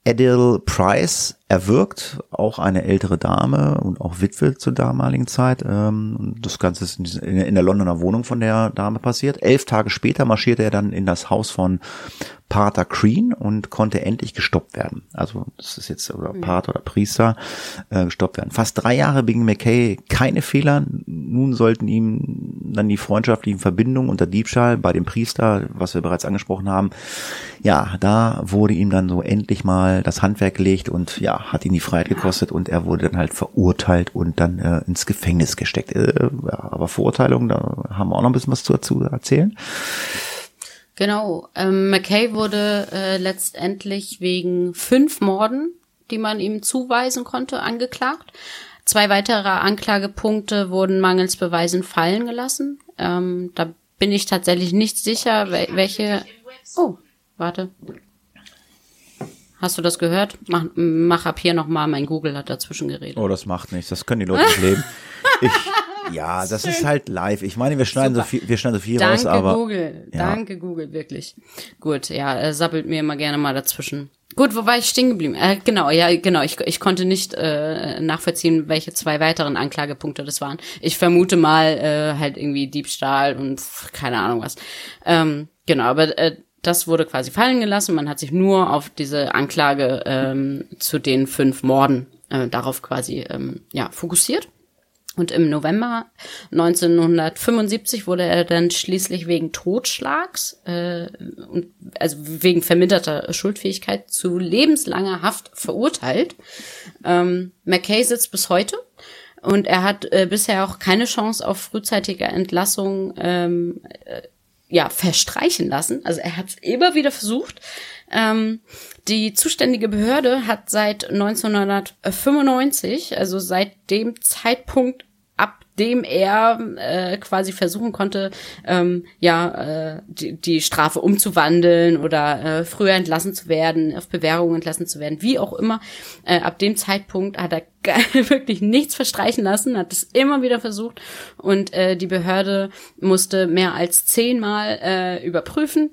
Adele Price erwürgt, auch eine ältere Dame und auch Witwe zur damaligen Zeit. Ähm, das Ganze ist in der Londoner Wohnung von der Dame passiert. Elf Tage später marschierte er dann in das Haus von Pater Green und konnte endlich gestoppt werden. Also das ist jetzt oder Pater oder Priester äh, gestoppt werden. Fast drei Jahre beging McKay keine Fehler. Nun sollten ihm dann die freundschaftlichen Verbindungen unter Diebstahl bei dem Priester, was wir bereits angesprochen haben, ja, da wurde ihm dann so endlich mal das Handwerk gelegt und ja, hat ihn die Freiheit gekostet und er wurde dann halt verurteilt und dann äh, ins Gefängnis gesteckt. Äh, ja, aber Verurteilung, da haben wir auch noch ein bisschen was zu, zu erzählen. Genau. Ähm, McKay wurde äh, letztendlich wegen fünf Morden, die man ihm zuweisen konnte, angeklagt. Zwei weitere Anklagepunkte wurden mangels Beweisen fallen gelassen. Ähm, da bin ich tatsächlich nicht sicher, welche. Oh, warte. Hast du das gehört? Mach, mach ab hier nochmal, mein Google hat dazwischen geredet. Oh, das macht nichts, das können die Leute nicht leben. Ich, ja, das ist halt live. Ich meine, wir schneiden Super. so viel, wir schneiden so viel Danke, raus, aber. Google. Ja. Danke, Google, wirklich. Gut, ja, er sabbelt mir immer gerne mal dazwischen. Gut, wo war ich stehen geblieben? Äh, genau, ja, genau. Ich, ich konnte nicht äh, nachvollziehen, welche zwei weiteren Anklagepunkte das waren. Ich vermute mal äh, halt irgendwie Diebstahl und keine Ahnung was. Ähm, genau, aber äh, das wurde quasi fallen gelassen. Man hat sich nur auf diese Anklage ähm, zu den fünf Morden äh, darauf quasi ähm, ja fokussiert. Und im November 1975 wurde er dann schließlich wegen Totschlags, äh, und, also wegen verminderter Schuldfähigkeit, zu lebenslanger Haft verurteilt. Ähm, McKay sitzt bis heute und er hat äh, bisher auch keine Chance auf frühzeitige Entlassung ähm, äh, ja, verstreichen lassen. Also er hat es immer wieder versucht. Ähm, die zuständige Behörde hat seit 1995, also seit dem Zeitpunkt, dem er äh, quasi versuchen konnte, ähm, ja, äh, die, die Strafe umzuwandeln oder äh, früher entlassen zu werden, auf Bewährung entlassen zu werden, wie auch immer. Äh, ab dem Zeitpunkt hat er wirklich nichts verstreichen lassen, hat es immer wieder versucht und äh, die Behörde musste mehr als zehnmal äh, überprüfen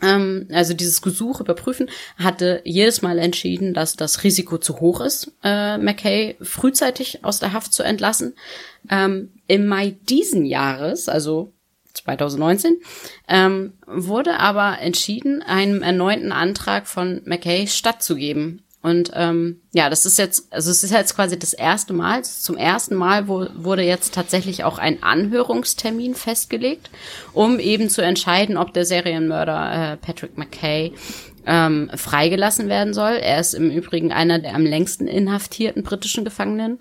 also dieses Gesuch überprüfen, hatte jedes Mal entschieden, dass das Risiko zu hoch ist, äh, McKay frühzeitig aus der Haft zu entlassen. Ähm, Im Mai diesen Jahres, also 2019, ähm, wurde aber entschieden, einem erneuten Antrag von McKay stattzugeben. Und ähm, ja, das ist jetzt, also es ist jetzt quasi das erste Mal, zum ersten Mal wo, wurde jetzt tatsächlich auch ein Anhörungstermin festgelegt, um eben zu entscheiden, ob der Serienmörder äh, Patrick McKay ähm, freigelassen werden soll. Er ist im Übrigen einer der am längsten inhaftierten britischen Gefangenen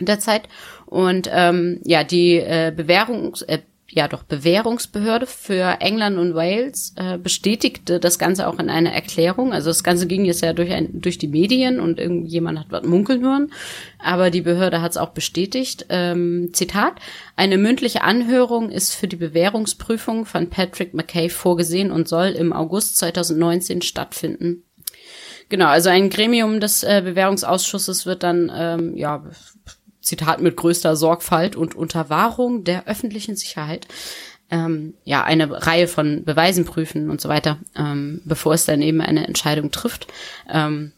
derzeit. Und ähm, ja, die äh, Bewährung, äh, ja doch Bewährungsbehörde für England und Wales äh, bestätigte das Ganze auch in einer Erklärung. Also das Ganze ging jetzt ja durch, ein, durch die Medien und irgendjemand hat was munkeln hören, aber die Behörde hat es auch bestätigt. Ähm, Zitat: Eine mündliche Anhörung ist für die Bewährungsprüfung von Patrick McKay vorgesehen und soll im August 2019 stattfinden. Genau, also ein Gremium des äh, Bewährungsausschusses wird dann ähm, ja Zitat mit größter Sorgfalt und Unterwahrung der öffentlichen Sicherheit ähm, ja eine Reihe von Beweisen prüfen und so weiter, ähm, bevor es dann eben eine Entscheidung trifft. Ähm,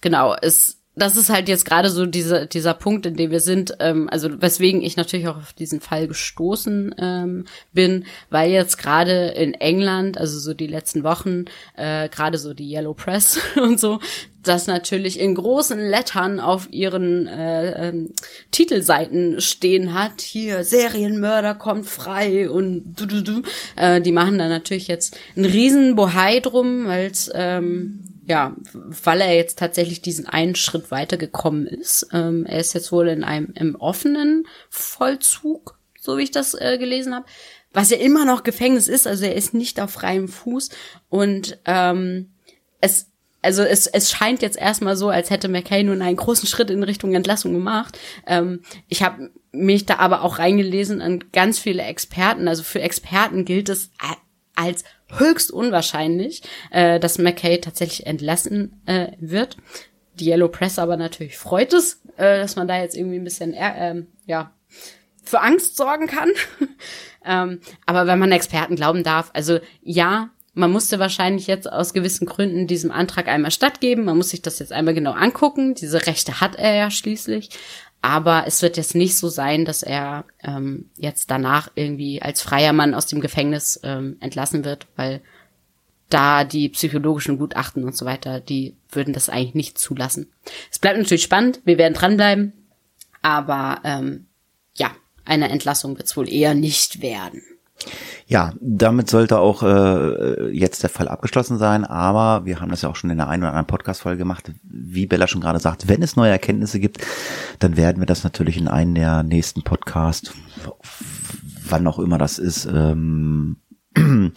genau, es das ist halt jetzt gerade so dieser, dieser Punkt, in dem wir sind, ähm, also weswegen ich natürlich auch auf diesen Fall gestoßen ähm, bin, weil jetzt gerade in England, also so die letzten Wochen, äh, gerade so die Yellow Press und so, das natürlich in großen Lettern auf ihren äh, ähm, Titelseiten stehen hat. Hier, Serienmörder kommt frei und du, du, du. Äh, die machen da natürlich jetzt einen riesen Bohai drum, weil ähm, ja, weil er jetzt tatsächlich diesen einen Schritt weitergekommen ist. Ähm, er ist jetzt wohl in einem im offenen Vollzug, so wie ich das äh, gelesen habe, was ja immer noch Gefängnis ist. Also er ist nicht auf freiem Fuß und ähm, es also es, es scheint jetzt erstmal so, als hätte McKay nun einen großen Schritt in Richtung Entlassung gemacht. Ähm, ich habe mich da aber auch reingelesen an ganz viele Experten. Also für Experten gilt es als höchst unwahrscheinlich, äh, dass McKay tatsächlich entlassen äh, wird. Die Yellow Press aber natürlich freut es, äh, dass man da jetzt irgendwie ein bisschen, äh, ja, für Angst sorgen kann. ähm, aber wenn man Experten glauben darf, also ja, man musste wahrscheinlich jetzt aus gewissen Gründen diesem Antrag einmal stattgeben. Man muss sich das jetzt einmal genau angucken. Diese Rechte hat er ja schließlich. Aber es wird jetzt nicht so sein, dass er ähm, jetzt danach irgendwie als freier Mann aus dem Gefängnis ähm, entlassen wird, weil da die psychologischen Gutachten und so weiter, die würden das eigentlich nicht zulassen. Es bleibt natürlich spannend, wir werden dranbleiben, aber ähm, ja, eine Entlassung wird es wohl eher nicht werden. Ja, damit sollte auch äh, jetzt der Fall abgeschlossen sein, aber wir haben das ja auch schon in der einen oder anderen Podcast-Folge gemacht. Wie Bella schon gerade sagt, wenn es neue Erkenntnisse gibt, dann werden wir das natürlich in einen der nächsten Podcasts, wann auch immer das ist, ähm, mal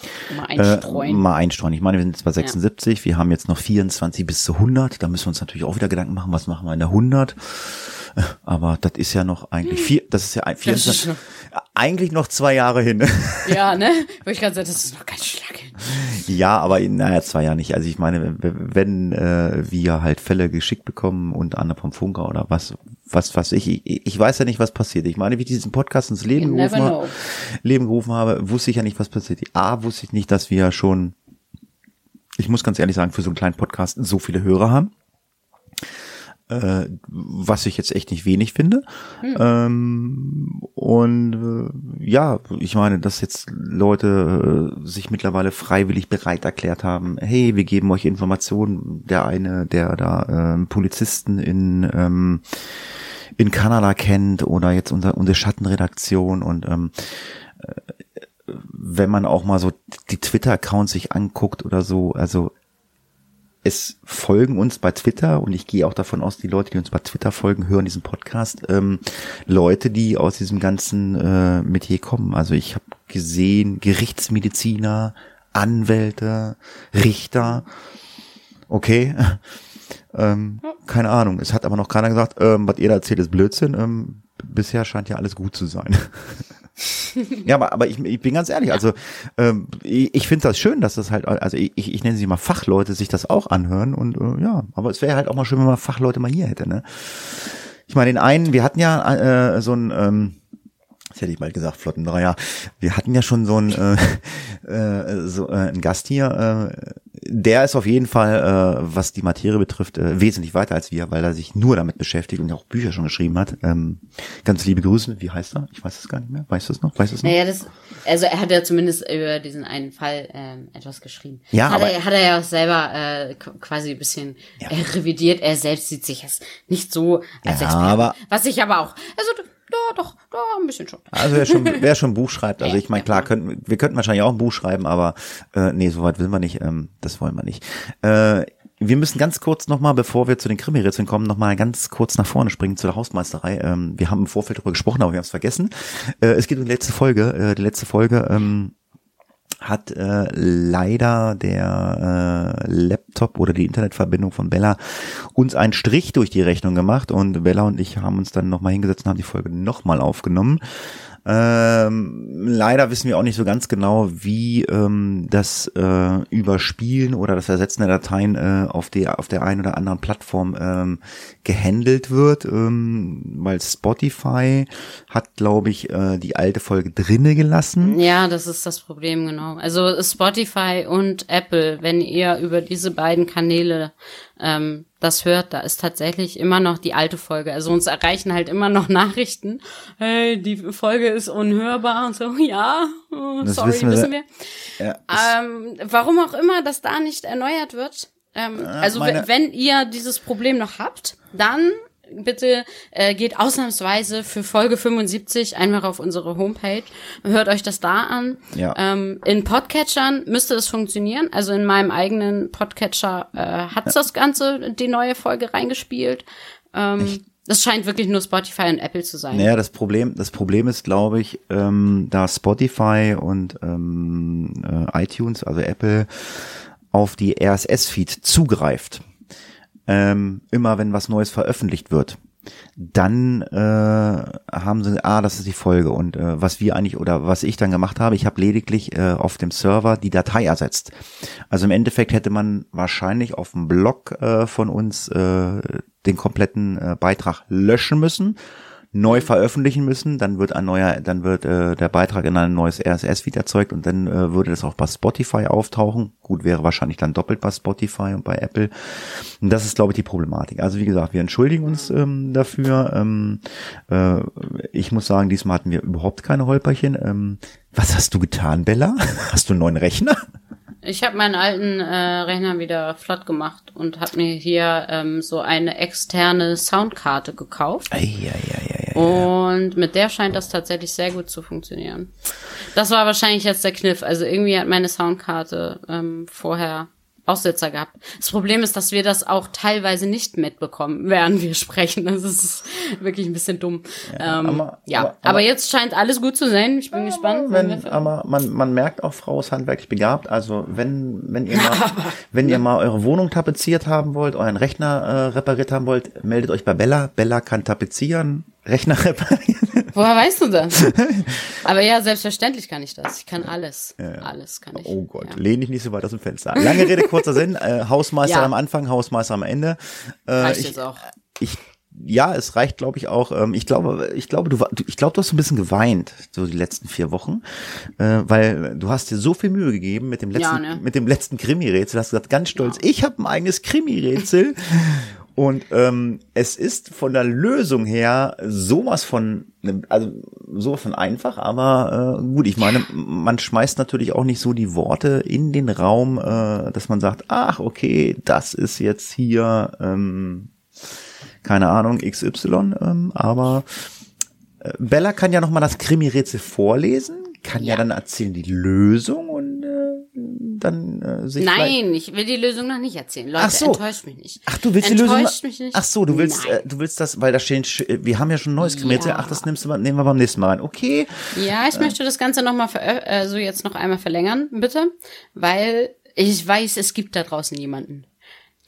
einstreuen. Äh, mal einstreuen. Ich meine, wir sind zwar 76, ja. wir haben jetzt noch 24 bis zu 100. Da müssen wir uns natürlich auch wieder Gedanken machen, was machen wir in der 100. Aber das ist ja noch eigentlich vier, das ist ja ein, 24, noch, eigentlich noch zwei Jahre hin. Ja, ne? Wo ich gerade sagen, das ist noch ganz schlank hin. Ja, aber naja, zwei Jahre nicht. Also ich meine, wenn äh, wir halt Fälle geschickt bekommen und andere vom Funker oder was, was, was ich, ich, ich weiß ja nicht, was passiert. Ich meine, wie ich diesen Podcast ins Leben gerufen, habe, Leben gerufen habe, wusste ich ja nicht, was passiert. A, wusste ich nicht, dass wir schon, ich muss ganz ehrlich sagen, für so einen kleinen Podcast so viele Hörer haben äh, was ich jetzt echt nicht wenig finde. Hm. Ähm, und äh, ja, ich meine, dass jetzt Leute äh, sich mittlerweile freiwillig bereit erklärt haben, hey, wir geben euch Informationen. Der eine, der da äh, Polizisten in ähm, in Kanada kennt oder jetzt unser, unsere Schattenredaktion und ähm, äh, wenn man auch mal so die Twitter-Accounts sich anguckt oder so, also es folgen uns bei Twitter und ich gehe auch davon aus, die Leute, die uns bei Twitter folgen, hören diesen Podcast, ähm, Leute, die aus diesem ganzen äh, Metier kommen. Also ich habe gesehen, Gerichtsmediziner, Anwälte, Richter, okay, ähm, keine Ahnung. Es hat aber noch keiner gesagt, ähm, was ihr da erzählt, ist Blödsinn. Ähm, bisher scheint ja alles gut zu sein. ja, aber, aber ich, ich bin ganz ehrlich, also ähm, ich, ich finde das schön, dass das halt, also ich, ich nenne sie mal Fachleute, sich das auch anhören und äh, ja, aber es wäre halt auch mal schön, wenn man Fachleute mal hier hätte, ne? Ich meine, den einen, wir hatten ja äh, so ein ähm, das hätte ich mal gesagt, Flottendreier. Wir hatten ja schon so ein äh, äh, so äh, einen Gast hier, äh, der ist auf jeden Fall, äh, was die Materie betrifft, äh, wesentlich weiter als wir, weil er sich nur damit beschäftigt und auch Bücher schon geschrieben hat. Ähm, ganz liebe Grüße. Wie heißt er? Ich weiß es gar nicht mehr. Weißt du es noch? Weißt du es noch? Naja, das, also er hat ja zumindest über diesen einen Fall ähm, etwas geschrieben. Ja, hat aber er, hat er ja auch selber äh, quasi ein bisschen ja. äh, revidiert. Er selbst sieht sich jetzt nicht so als ja, Experte. Aber, was ich aber auch, also ja, doch, da ein bisschen schon. Also wer schon, wer schon ein Buch schreibt, also ich meine, klar, könnten, wir könnten wahrscheinlich auch ein Buch schreiben, aber äh, nee, soweit will wir nicht, ähm, das wollen wir nicht. Äh, wir müssen ganz kurz nochmal, bevor wir zu den Krimi-Rätseln kommen, nochmal ganz kurz nach vorne springen zu der Hausmeisterei. Ähm, wir haben im Vorfeld darüber gesprochen, aber wir haben es vergessen. Äh, es geht um die letzte Folge. Äh, die letzte Folge ähm, hat äh, leider der äh, Laptop oder die Internetverbindung von Bella uns einen Strich durch die Rechnung gemacht und Bella und ich haben uns dann nochmal hingesetzt und haben die Folge nochmal aufgenommen. Ähm, leider wissen wir auch nicht so ganz genau, wie ähm, das äh, Überspielen oder das Ersetzen der Dateien äh, auf der auf der einen oder anderen Plattform ähm, gehandelt wird, ähm, weil Spotify hat, glaube ich, äh, die alte Folge drinne gelassen. Ja, das ist das Problem genau. Also Spotify und Apple, wenn ihr über diese beiden Kanäle ähm, das hört, da ist tatsächlich immer noch die alte Folge. Also uns erreichen halt immer noch Nachrichten. Hey, die Folge ist unhörbar und so. Ja, oh, sorry, wissen wir. Wissen wir. Ja, ähm, warum auch immer das da nicht erneuert wird. Ähm, also wenn ihr dieses Problem noch habt, dann bitte äh, geht ausnahmsweise für Folge 75 einfach auf unsere Homepage. Hört euch das da an. Ja. Ähm, in Podcatchern müsste es funktionieren. Also in meinem eigenen Podcatcher äh, hat ja. das Ganze die neue Folge reingespielt. Ähm, das scheint wirklich nur Spotify und Apple zu sein. Naja, das Problem, das Problem ist, glaube ich, ähm, da Spotify und ähm, äh, iTunes, also Apple, auf die RSS-Feed zugreift, ähm, immer wenn was Neues veröffentlicht wird, dann äh, haben sie, ah, das ist die Folge und äh, was wir eigentlich oder was ich dann gemacht habe, ich habe lediglich äh, auf dem Server die Datei ersetzt. Also im Endeffekt hätte man wahrscheinlich auf dem Blog äh, von uns äh, den kompletten äh, Beitrag löschen müssen neu veröffentlichen müssen, dann wird ein neuer, dann wird äh, der Beitrag in ein neues RSS-Feed erzeugt und dann äh, würde das auch bei Spotify auftauchen. Gut, wäre wahrscheinlich dann doppelt bei Spotify und bei Apple. Und das ist, glaube ich, die Problematik. Also wie gesagt, wir entschuldigen uns ähm, dafür. Ähm, äh, ich muss sagen, diesmal hatten wir überhaupt keine Holperchen. Ähm, was hast du getan, Bella? Hast du einen neuen Rechner? Ich habe meinen alten äh, Rechner wieder flott gemacht und habe mir hier ähm, so eine externe Soundkarte gekauft. Ei, ei, ei, ei. Und mit der scheint das tatsächlich sehr gut zu funktionieren. Das war wahrscheinlich jetzt der Kniff. Also irgendwie hat meine Soundkarte ähm, vorher Aussetzer gehabt. Das Problem ist, dass wir das auch teilweise nicht mitbekommen, während wir sprechen. Das ist wirklich ein bisschen dumm. Ja, ähm, aber, ja. Aber, aber, aber, jetzt scheint alles gut zu sein. Ich bin gespannt. Wenn, aber man, man merkt auch, Frau ist handwerklich begabt. Also wenn, wenn ihr mal, wenn ihr mal eure Wohnung tapeziert haben wollt, euren Rechner äh, repariert haben wollt, meldet euch bei Bella. Bella kann tapezieren, Rechner reparieren. Woher weißt du das? Aber ja, selbstverständlich kann ich das. Ich kann alles. Ja. Alles kann ich. Oh Gott, ja. lehn dich nicht so weit aus dem Fenster. Lange Rede, kurzer Sinn. Äh, Hausmeister ja. am Anfang, Hausmeister am Ende. Äh, Reicht ich, jetzt auch. Ich ja, es reicht, glaube ich, auch. Ähm, ich glaube, ich glaube, du, ich glaube, du hast ein bisschen geweint so die letzten vier Wochen, äh, weil du hast dir so viel Mühe gegeben mit dem letzten, ja, ne? mit dem letzten Krimi-Rätsel. Hast gesagt, ganz stolz, ja. ich habe ein eigenes Krimi-Rätsel Und ähm, es ist von der Lösung her sowas von, also sowas von einfach, aber äh, gut, ich meine, man schmeißt natürlich auch nicht so die Worte in den Raum, äh, dass man sagt, ach, okay, das ist jetzt hier, ähm, keine Ahnung, XY, ähm, aber äh, Bella kann ja nochmal das Krimi-Rätsel vorlesen, kann ja. ja dann erzählen die Lösung und dann äh, sich Nein, ich will die Lösung noch nicht erzählen. Leute, ach so. enttäuscht mich nicht. Ach, du willst enttäuscht die Lösung? mich nicht. Ach so, du willst, äh, du willst das, weil da stehen, wir haben ja schon ein neues Krimierte. Ja. Ach, das nimmst du, nehmen wir beim nächsten Mal rein. Okay. Ja, ich äh. möchte das Ganze noch mal äh, so jetzt noch einmal verlängern, bitte, weil ich weiß, es gibt da draußen jemanden,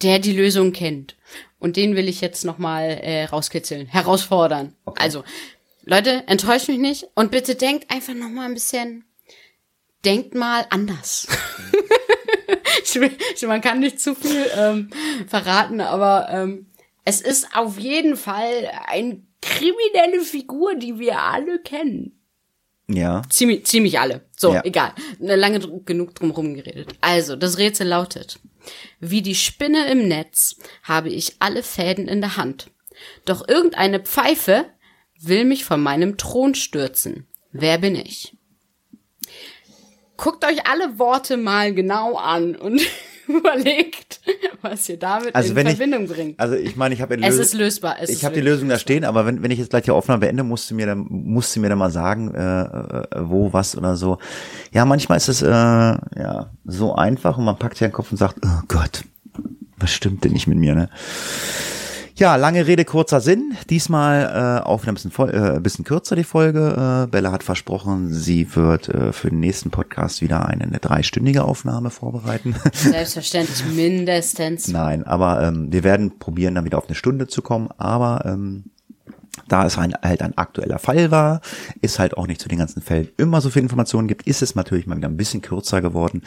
der die Lösung kennt. Und den will ich jetzt noch mal äh, rauskitzeln, herausfordern. Okay. Also, Leute, enttäuscht mich nicht und bitte denkt einfach noch mal ein bisschen denkt mal anders. ich will, ich, man kann nicht zu viel ähm, verraten, aber ähm, es ist auf jeden Fall eine kriminelle Figur, die wir alle kennen. Ja. Ziemlich, ziemlich alle. So, ja. egal. Lange genug drum rumgeredet. Also, das Rätsel lautet. Wie die Spinne im Netz habe ich alle Fäden in der Hand. Doch irgendeine Pfeife will mich von meinem Thron stürzen. Wer bin ich? Guckt euch alle Worte mal genau an und überlegt, was ihr damit also in Verbindung ich, bringt. Also ich meine, ich habe Es ist lösbar. Es ich habe die Lösung da stehen, aber wenn, wenn ich jetzt gleich die Aufnahme beende, musst du mir dann musst du mir dann mal sagen, äh, äh, wo was oder so. Ja, manchmal ist es äh, ja so einfach und man packt ja den Kopf und sagt, oh Gott, was stimmt denn nicht mit mir, ne? Ja, lange Rede, kurzer Sinn. Diesmal äh, auch ein bisschen, voll, äh, ein bisschen kürzer die Folge. Äh, Bella hat versprochen, sie wird äh, für den nächsten Podcast wieder eine, eine dreistündige Aufnahme vorbereiten. Selbstverständlich, mindestens. Nein, aber ähm, wir werden probieren, dann wieder auf eine Stunde zu kommen. Aber ähm, da es ein, halt ein aktueller Fall war, ist halt auch nicht zu den ganzen Fällen immer so viel Informationen gibt, ist es natürlich mal wieder ein bisschen kürzer geworden.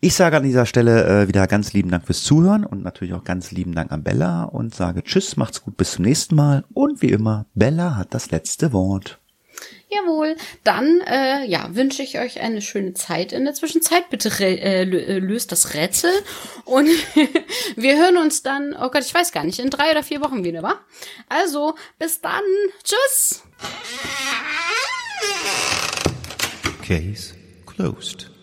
Ich sage an dieser Stelle äh, wieder ganz lieben Dank fürs Zuhören und natürlich auch ganz lieben Dank an Bella und sage Tschüss, macht's gut, bis zum nächsten Mal und wie immer, Bella hat das letzte Wort. Jawohl, dann äh, ja, wünsche ich euch eine schöne Zeit in der Zwischenzeit. Bitte äh, äh, löst das Rätsel und wir hören uns dann, oh Gott, ich weiß gar nicht, in drei oder vier Wochen wieder, wa? Also, bis dann. Tschüss. Case closed.